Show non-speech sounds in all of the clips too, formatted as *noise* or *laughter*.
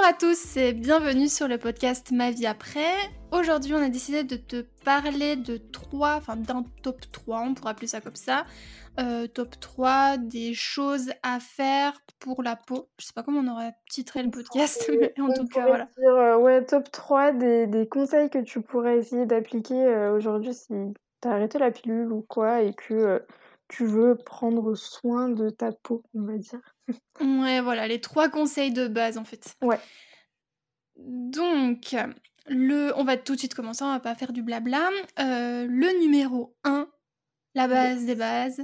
Bonjour à tous et bienvenue sur le podcast Ma vie après. Aujourd'hui, on a décidé de te parler de trois, enfin d'un top 3, on pourrait appeler ça comme ça. Euh, top 3 des choses à faire pour la peau. Je sais pas comment on aurait titré le podcast, mais en tout cas, voilà. Dire, euh, ouais, top 3 des, des, conseils que tu pourrais essayer d'appliquer euh, aujourd'hui si tu as arrêté la pilule ou quoi et que tu veux prendre soin de ta peau, on va dire. Ouais, voilà, les trois conseils de base en fait. Ouais. Donc, le, on va tout de suite commencer, on va pas faire du blabla. Euh, le numéro 1, la base des bases.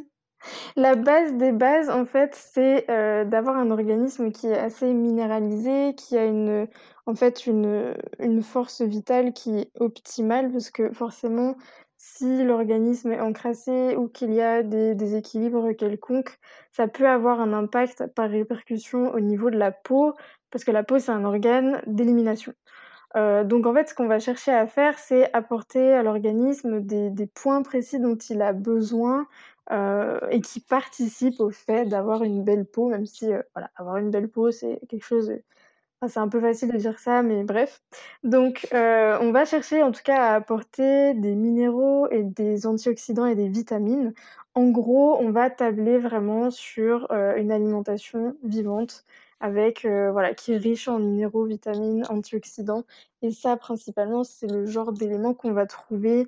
La base des bases, en fait, c'est euh, d'avoir un organisme qui est assez minéralisé, qui a une, en fait, une, une force vitale qui est optimale, parce que forcément, si l'organisme est encrassé ou qu'il y a des déséquilibres quelconques, ça peut avoir un impact par répercussion au niveau de la peau, parce que la peau, c'est un organe d'élimination. Euh, donc en fait, ce qu'on va chercher à faire, c'est apporter à l'organisme des, points précis dont il a besoin euh, et qui participent au fait d'avoir une belle peau, même si euh, avoir une belle peau, c'est quelque chose c'est un peu facile de dire ça, mais bref. Donc, euh, on va chercher en tout cas à apporter des minéraux et des antioxydants et des vitamines. En gros, on va tabler vraiment sur euh, une alimentation vivante avec euh, voilà qui est riche en minéraux, vitamines, antioxydants. Et ça, principalement, c'est le genre d'éléments qu'on va trouver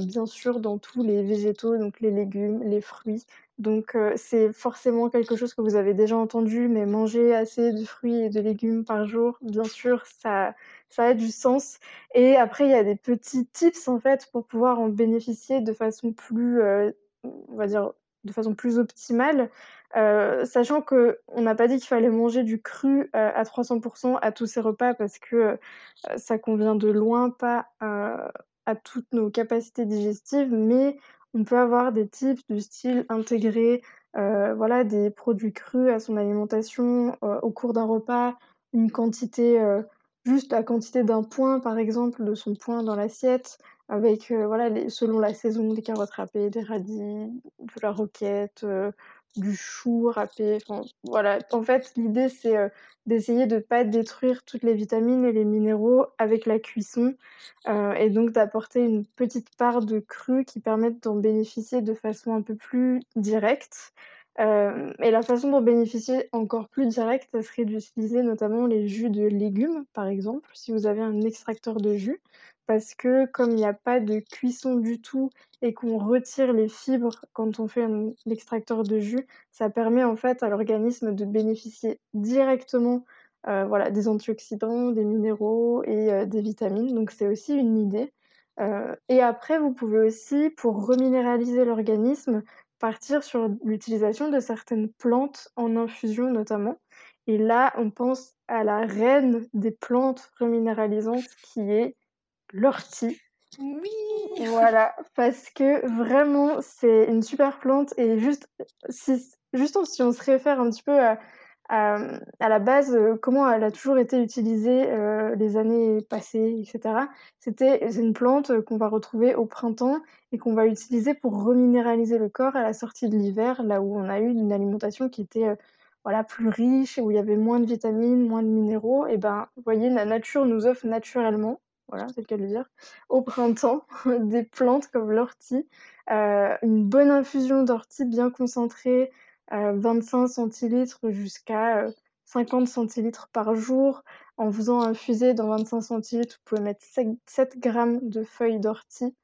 bien sûr dans tous les végétaux, donc les légumes, les fruits, donc euh, c'est forcément quelque chose que vous avez déjà entendu, mais manger assez de fruits et de légumes par jour, bien sûr, ça, ça a du sens. Et après, il y a des petits tips en fait pour pouvoir en bénéficier de façon plus, euh, on va dire, de façon plus optimale. Euh, sachant que on n'a pas dit qu'il fallait manger du cru à 300% à tous ces repas parce que ça convient de loin pas toutes nos capacités digestives, mais on peut avoir des types du style intégrer euh, voilà, des produits crus à son alimentation euh, au cours d'un repas, une quantité, euh, juste la quantité d'un point par exemple de son point dans l'assiette, avec voilà, les, selon la saison des carottes râpées, des radis, de la roquette, du chou râpé. Voilà. En fait, l'idée, c'est euh, d'essayer de ne pas détruire toutes les vitamines et les minéraux avec la cuisson euh, et donc d'apporter une petite part de cru qui permette d'en bénéficier de façon un peu plus directe. Euh, et la façon d'en bénéficier encore plus directe, ça serait d'utiliser notamment les jus de légumes, par exemple, si vous avez un extracteur de jus parce que comme il n'y a pas de cuisson du tout et qu'on retire les fibres quand on fait un extracteur de jus, ça permet en fait à l'organisme de bénéficier directement euh, voilà, des antioxydants, des minéraux et euh, des vitamines. Donc c'est aussi une idée. Et après, vous pouvez aussi, pour reminéraliser l'organisme, partir sur l'utilisation de certaines plantes en infusion notamment. Et là, on pense à la reine des plantes reminéralisantes qui est l'ortie. Oui. Voilà, parce que vraiment c'est une super plante et juste si juste si on se réfère un petit peu à, à, la base euh, comment elle a toujours été utilisée euh, les années passées, etc. C'était une plante qu'on va retrouver au printemps et qu'on va utiliser pour reminéraliser le corps à la sortie de l'hiver, là où on a eu une alimentation qui était euh, voilà plus riche, où il y avait moins de vitamines, moins de minéraux. Et ben, vous voyez, la nature nous offre naturellement voilà, c'est le cas de le dire, au printemps, *laughs* des plantes comme l'ortie, euh, une bonne infusion d'ortie bien concentrée, 25 euh, centilitres jusqu'à 50 euh, centilitres par jour. En faisant infuser dans 25 centilitres, vous pouvez mettre 7, grammes de feuilles d'ortie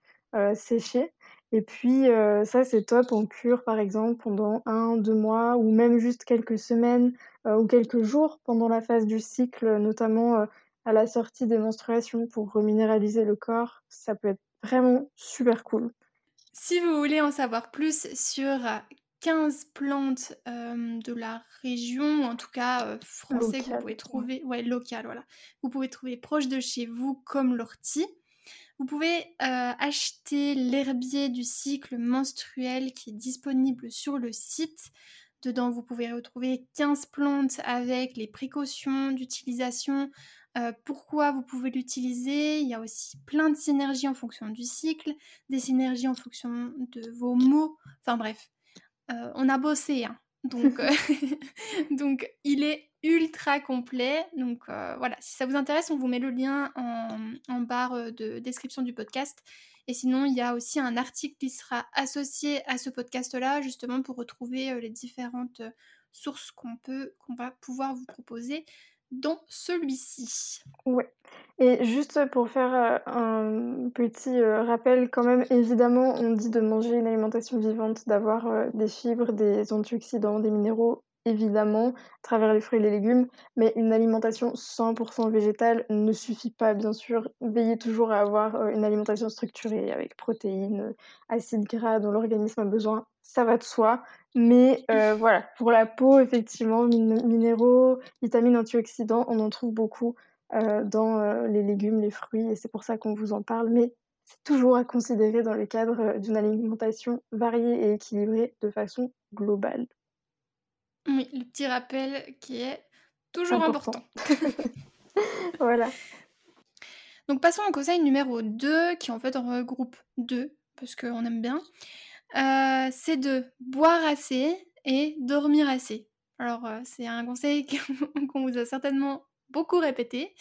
séchées. Et puis ça, c'est top en cure, par exemple, pendant un, deux mois, ou même juste quelques semaines ou quelques jours pendant la phase du cycle, notamment à la sortie des menstruations pour reminéraliser le corps. Ça peut être vraiment super cool. Si vous voulez en savoir plus sur 15 plantes euh, de la région, ou en tout cas euh, français, que vous pouvez trouver, ouais, local, voilà, vous pouvez trouver proche de chez vous, comme l'ortie. Vous pouvez euh, acheter l'herbier du cycle menstruel qui est disponible sur le site. Dedans, vous pouvez retrouver 15 plantes avec les précautions d'utilisation, euh, pourquoi vous pouvez l'utiliser? Il y a aussi plein de synergies en fonction du cycle, des synergies en fonction de vos mots. Enfin bref, euh, on a bossé. Hein. Donc, *laughs* *laughs* donc il est ultra complet. Donc voilà, si ça vous intéresse, on vous met le lien en, barre de description du podcast. Et sinon, il y a aussi un article qui sera associé à ce podcast-là, justement pour retrouver les différentes sources qu'on peut, qu'on va pouvoir vous proposer dans celui-ci. Ouais. Et juste pour faire un petit rappel, quand même, évidemment, on dit de manger une alimentation vivante, d'avoir des fibres, des antioxydants, des minéraux évidemment, à travers les fruits et les légumes, mais une alimentation 100% végétale ne suffit pas, bien sûr. Veillez toujours à avoir euh, une alimentation structurée avec protéines, euh, acides gras dont l'organisme a besoin, ça va de soi. Mais euh, *laughs* voilà, pour la peau, effectivement, minéraux, vitamines, antioxydants, on en trouve beaucoup dans les légumes, les fruits, et c'est pour ça qu'on vous en parle. Mais c'est toujours à considérer dans le cadre d'une alimentation variée et équilibrée de façon globale. Oui, le petit rappel qui est toujours important. *laughs* voilà. Donc passons au conseil numéro 2, qui en fait en regroupe deux, parce qu'on aime bien. Euh, c'est de boire assez et dormir assez. Alors euh, c'est un conseil *laughs* qu'on vous a certainement beaucoup répété,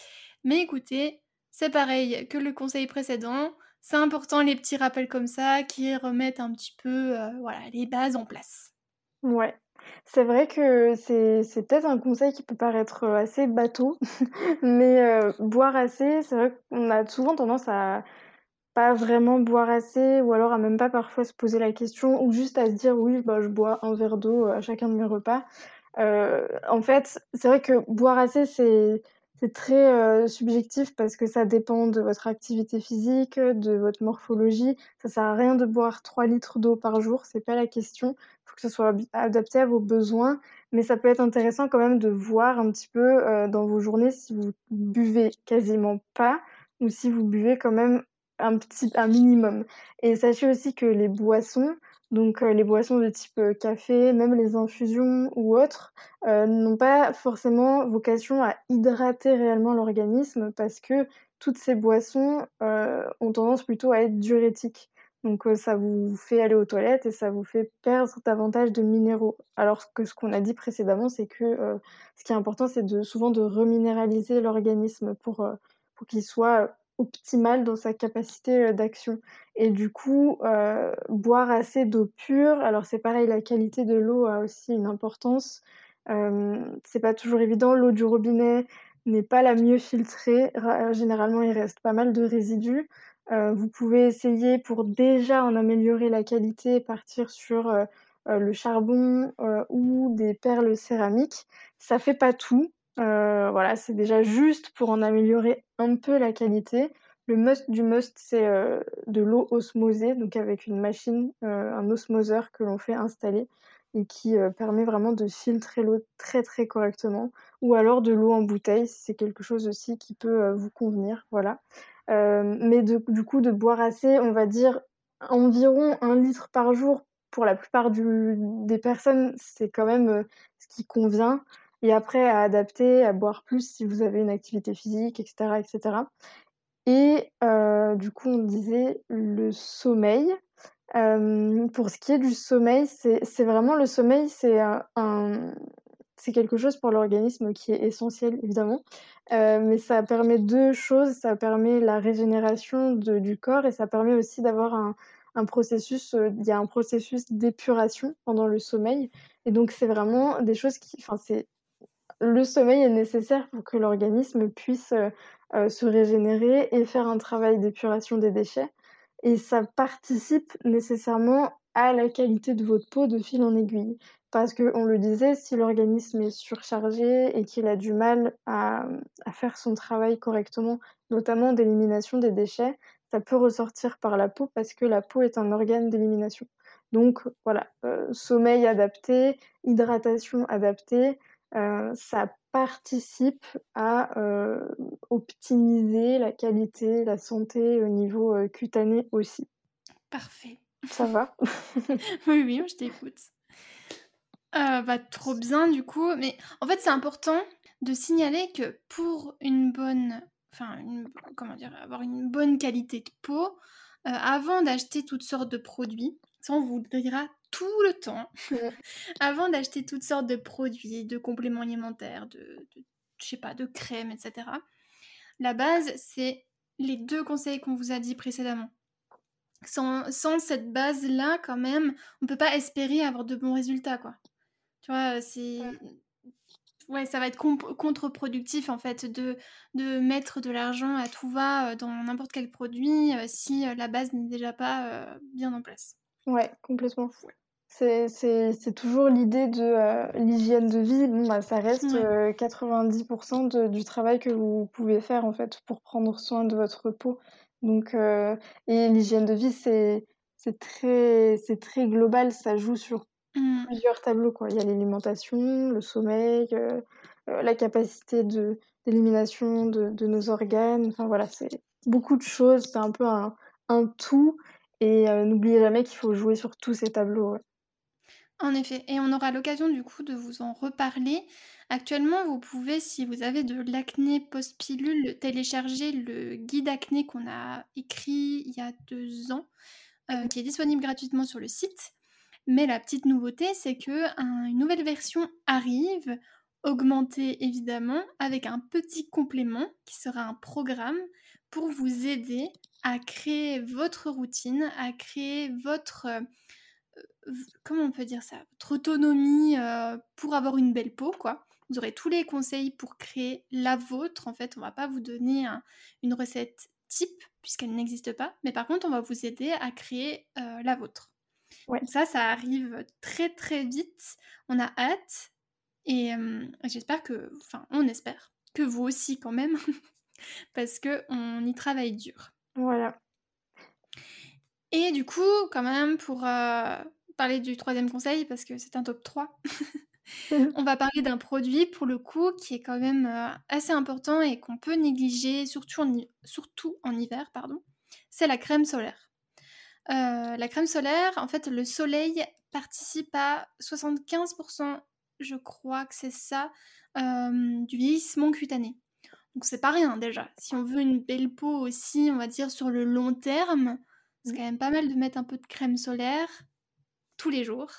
mais écoutez, c'est pareil que le conseil précédent. C'est important les petits rappels comme ça qui remettent un petit peu euh, voilà, les bases en place. Ouais, c'est vrai que c'est c'est peut-être un conseil qui peut paraître, assez bateau, *laughs* mais boire assez, c'est vrai qu'on a souvent tendance à pas vraiment boire assez ou alors à même pas parfois se poser la question ou juste à se dire: «Oui, bah, je bois un verre d'eau à chacun de mes repas». en fait, c'est vrai que boire assez, c'est c'est très, subjectif parce que ça dépend de votre activité physique, de votre morphologie. Ça sert à rien de boire 3 litres d'eau par jour, c'est pas la question. Il Faut que ce soit adapté à vos besoins, mais ça peut être intéressant quand même de voir un petit peu, dans vos journées si vous buvez quasiment pas ou si vous buvez quand même un petit un minimum et sachez aussi que les boissons, donc les boissons de type, café, même les infusions ou autres, n'ont pas forcément vocation à hydrater réellement l'organisme parce que toutes ces boissons, ont tendance plutôt à être diurétiques. Donc ça vous fait aller aux toilettes et ça vous fait perdre davantage de minéraux. Alors que ce qu'on a dit précédemment, c'est que, ce qui est important, c'est souvent de reminéraliser l'organisme pour qu'il soit optimale dans sa capacité d'action. Et du coup, boire assez d'eau pure, alors c'est pareil, la qualité de l'eau a aussi une importance. c'est pas toujours évident, l'eau du robinet n'est pas la mieux filtrée. généralement, il reste pas mal de résidus. vous pouvez essayer pour déjà en améliorer la qualité, partir sur le charbon ou des perles céramiques. Ça fait pas tout. Euh, voilà, c'est déjà juste pour en améliorer un peu la qualité. Le must du must, c'est euh, de l'eau osmosée, donc avec une machine, euh, un osmoseur que l'on fait installer et qui permet vraiment de filtrer l'eau très très correctement. Ou alors de l'eau en bouteille, c'est quelque chose aussi qui peut vous convenir. Voilà. mais du coup, de boire assez, on va dire environ un litre par jour pour la plupart des personnes, c'est quand même ce qui convient et après à adapter, à boire plus si vous avez une activité physique, etc. etc. Et euh, du coup, on disait le sommeil. Euh, pour ce qui est du sommeil, c'est vraiment le sommeil, c'est un, quelque chose pour l'organisme qui est essentiel, évidemment. Euh, mais ça permet deux choses. Ça permet la régénération de, du corps et ça permet aussi d'avoir un, un processus, il y a un processus d'épuration pendant le sommeil. Et donc, c'est vraiment des choses qui, enfin, c'est le sommeil est nécessaire pour que l'organisme puisse euh, euh, se régénérer et faire un travail d'épuration des déchets. Et ça participe nécessairement à la qualité de votre peau de fil en aiguille. Parce qu'on le disait, si l'organisme est surchargé et qu'il a du mal à, faire son travail correctement, notamment d'élimination des déchets, ça peut ressortir par la peau parce que la peau est un organe d'élimination. Donc voilà, euh, sommeil adapté, hydratation adaptée, ça participe à euh, optimiser la qualité, la santé au niveau euh, cutané aussi. Parfait. Ça va? *laughs* Oui, oui, je t'écoute. bah, trop bien du coup. Mais en fait, c'est important de signaler que pour une bonne, enfin, comment dire, avoir une bonne qualité de peau, avant d'acheter toutes sortes de produits, Ça, on vous le dira tout le temps *laughs* avant d'acheter toutes sortes de produits, de compléments alimentaires, de, je sais pas, de crèmes, etc. La base, c'est les deux conseils qu'on vous a dit précédemment. Sans, cette base-là, quand même, on peut pas espérer avoir de bons résultats, quoi. Tu vois, c'est... Ouais, ça va être contre-productif, en fait, de, de mettre de l'argent à tout va euh, dans n'importe quel produit euh, si euh, la base n'est déjà pas bien en place. Ouais, complètement. C'est toujours l'idée de euh, l'hygiène de vie. Bon, bah, ça reste 90% euh, du travail que vous pouvez faire en fait pour prendre soin de votre peau. Donc, euh, et l'hygiène de vie, c'est très, très global. Ça joue sur mmh. plusieurs tableaux. Quoi. Il y a l'alimentation, le sommeil, la capacité d'élimination de, de, nos organes. Enfin voilà, c'est beaucoup de choses. C'est un peu un, un tout. Et n'oubliez jamais qu'il faut jouer sur tous ces tableaux. En effet, et on aura l'occasion du coup de vous en reparler. Actuellement, vous pouvez, si vous avez de l'acné post-pilule, télécharger le guide acné qu'on a écrit il y a deux ans, euh, qui est disponible gratuitement sur le site. Mais la petite nouveauté, c'est que une nouvelle version arrive, augmentée évidemment, avec un petit complément qui sera un programme pour vous aider à créer votre routine, à créer votre comment on peut dire ça? Votre autonomie euh, pour avoir une belle peau, quoi. Vous aurez tous les conseils pour créer la vôtre. En fait, on va pas vous donner une recette type puisqu'elle n'existe pas, mais par contre, on va vous aider à créer euh, la vôtre. Ça, ça arrive très très vite. On a hâte et euh, j'espère que, enfin, on espère que vous aussi quand même, *laughs* parce que on y travaille dur. Voilà. Et du coup, quand même, pour parler du troisième conseil parce que c'est un top 3. *laughs* on va parler d'un produit pour le coup qui est quand même euh, assez important et qu'on peut négliger, surtout en, surtout en hiver, pardon. C'est la crème solaire. Euh, la crème solaire, en fait, le soleil participe à 75%, je crois que c'est ça, euh, du vieillissement cutané. Donc c'est pas rien déjà. Si on veut une belle peau aussi, on va dire sur le long terme, c'est quand même pas mal de mettre un peu de crème solaire tous les jours,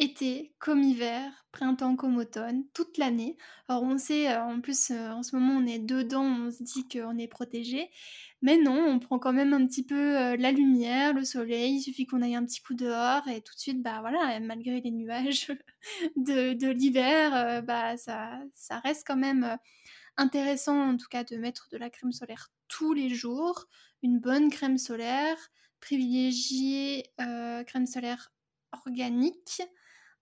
été comme hiver, printemps comme automne, toute l'année. Alors on sait, euh, en plus euh, en ce moment on est dedans, on se dit qu'on est protégé, mais non, on prend quand même un petit peu euh, la lumière, le soleil, il suffit qu'on aille un petit coup dehors et tout de suite, bah voilà, malgré les nuages *laughs* de, de l'hiver, bah ça, ça reste quand même intéressant en tout cas de mettre de la crème solaire tous les jours, une bonne crème solaire, privilégier crème solaire organiques.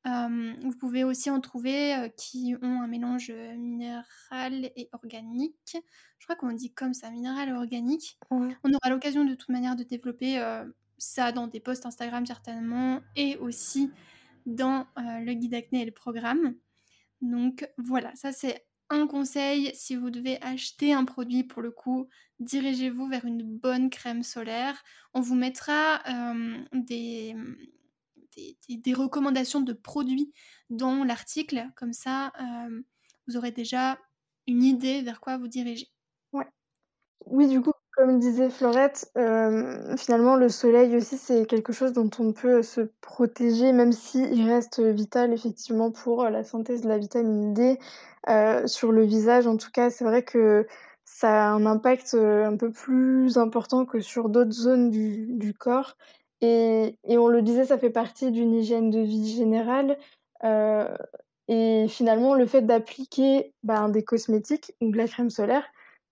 vous pouvez aussi en trouver qui ont un mélange minéral et organique. Je crois qu'on dit comme ça, minéral et organique. On aura l'occasion de toute manière de développer ça dans des posts Instagram certainement et aussi dans le guide acné et le programme. Donc voilà, ça c'est un conseil, si vous devez acheter un produit pour le coup, dirigez-vous vers une bonne crème solaire. On vous mettra des, recommandations de produits dans l'article. Comme ça, vous aurez déjà une idée vers quoi vous diriger. Oui, du coup, comme disait Florette, euh, finalement, le soleil aussi, c'est quelque chose dont on peut se protéger, même s'il reste vital, effectivement, pour la synthèse de la vitamine D. Euh, sur le visage, en tout cas, c'est vrai que ça a un impact un peu plus important que sur d'autres zones du, du corps. Et, et, on le disait, ça fait partie d'une hygiène de vie générale. Euh, et finalement, le fait d'appliquer ben, des cosmétiques ou de la crème solaire,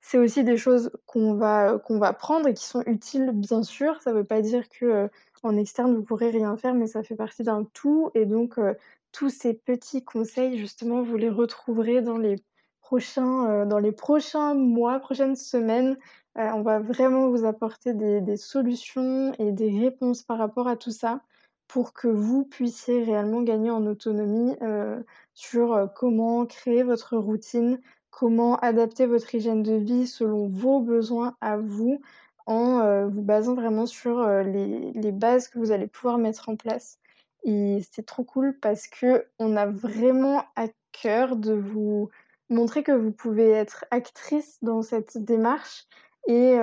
c'est aussi des choses qu'on va, qu'on va prendre et qui sont utiles, bien sûr. Ça ne veut pas dire que euh, en externe, vous pourrez rien faire, mais ça fait partie d'un tout. Et donc, euh, tous ces petits conseils, justement, vous les retrouverez dans les prochains, prochains mois, prochaines semaines euh, on va vraiment vous apporter des, solutions et des réponses par rapport à tout ça pour que vous puissiez réellement gagner en autonomie euh, sur euh, comment créer votre routine, comment adapter votre hygiène de vie selon vos besoins à vous, en vous basant vraiment sur les, les, bases que vous allez pouvoir mettre en place. Et c'est trop cool parce que on a vraiment à cœur de vous montrer que vous pouvez être actrice dans cette démarche Et,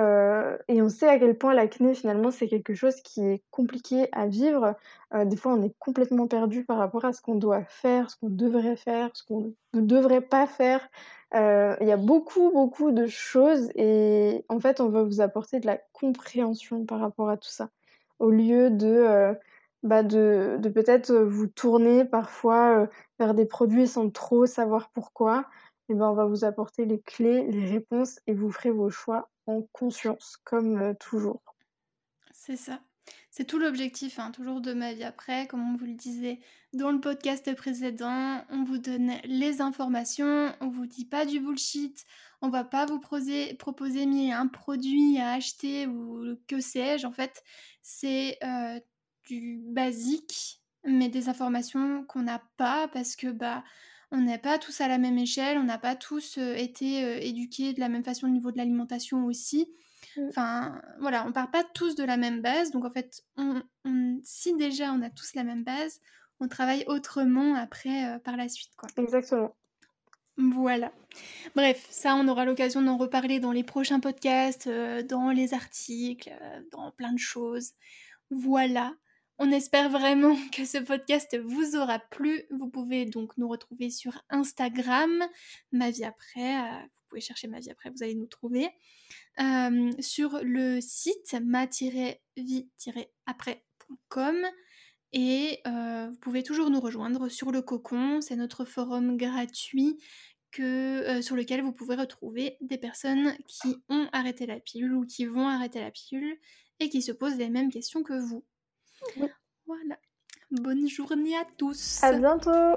et, on sait à quel point l'acné, finalement, c'est quelque chose qui est compliqué à vivre. des fois, on est complètement perdu par rapport à ce qu'on doit faire, ce qu'on devrait faire, ce qu'on ne devrait pas faire. Il y a beaucoup, beaucoup de choses et en fait, on va vous apporter de la compréhension par rapport à tout ça. Au lieu de, bah de, de peut-être vous tourner parfois vers des produits sans trop savoir pourquoi, et ben on va vous apporter les clés, les réponses et vous ferez vos choix en conscience, comme euh, toujours. C'est ça. C'est tout l'objectif, hein, toujours de ma vie après, comme on vous le disait dans le podcast précédent, on vous donne les informations, on vous dit pas du bullshit, on va pas vous proposer, proposer un produit à acheter ou que sais-je. En fait, c'est euh, du basique, mais des informations qu'on n'a pas parce que bah on n'est pas tous à la même échelle, on n'a pas tous euh, été euh, éduqués de la même façon au niveau de l'alimentation aussi. Mm. Enfin, voilà, on part pas tous de la même base. Donc en fait, si déjà on a tous la même base, on travaille autrement après euh, par la suite. Quoi. Exactement. Voilà. Bref, ça, on aura l'occasion d'en reparler dans les prochains podcasts, dans les articles, dans plein de choses. Voilà. On espère vraiment que ce podcast vous aura plu. Vous pouvez donc nous retrouver sur Instagram, ma vie après. Euh, vous pouvez chercher ma vie après, vous allez nous trouver. Euh, sur le site ma-vie-après.com. Et euh, vous pouvez toujours nous rejoindre sur le Cocon, c'est notre forum gratuit que, sur lequel vous pouvez retrouver des personnes qui ont arrêté la pilule ou qui vont arrêter la pilule et qui se posent les mêmes questions que vous. Voilà. Bonne journée à tous. À bientôt.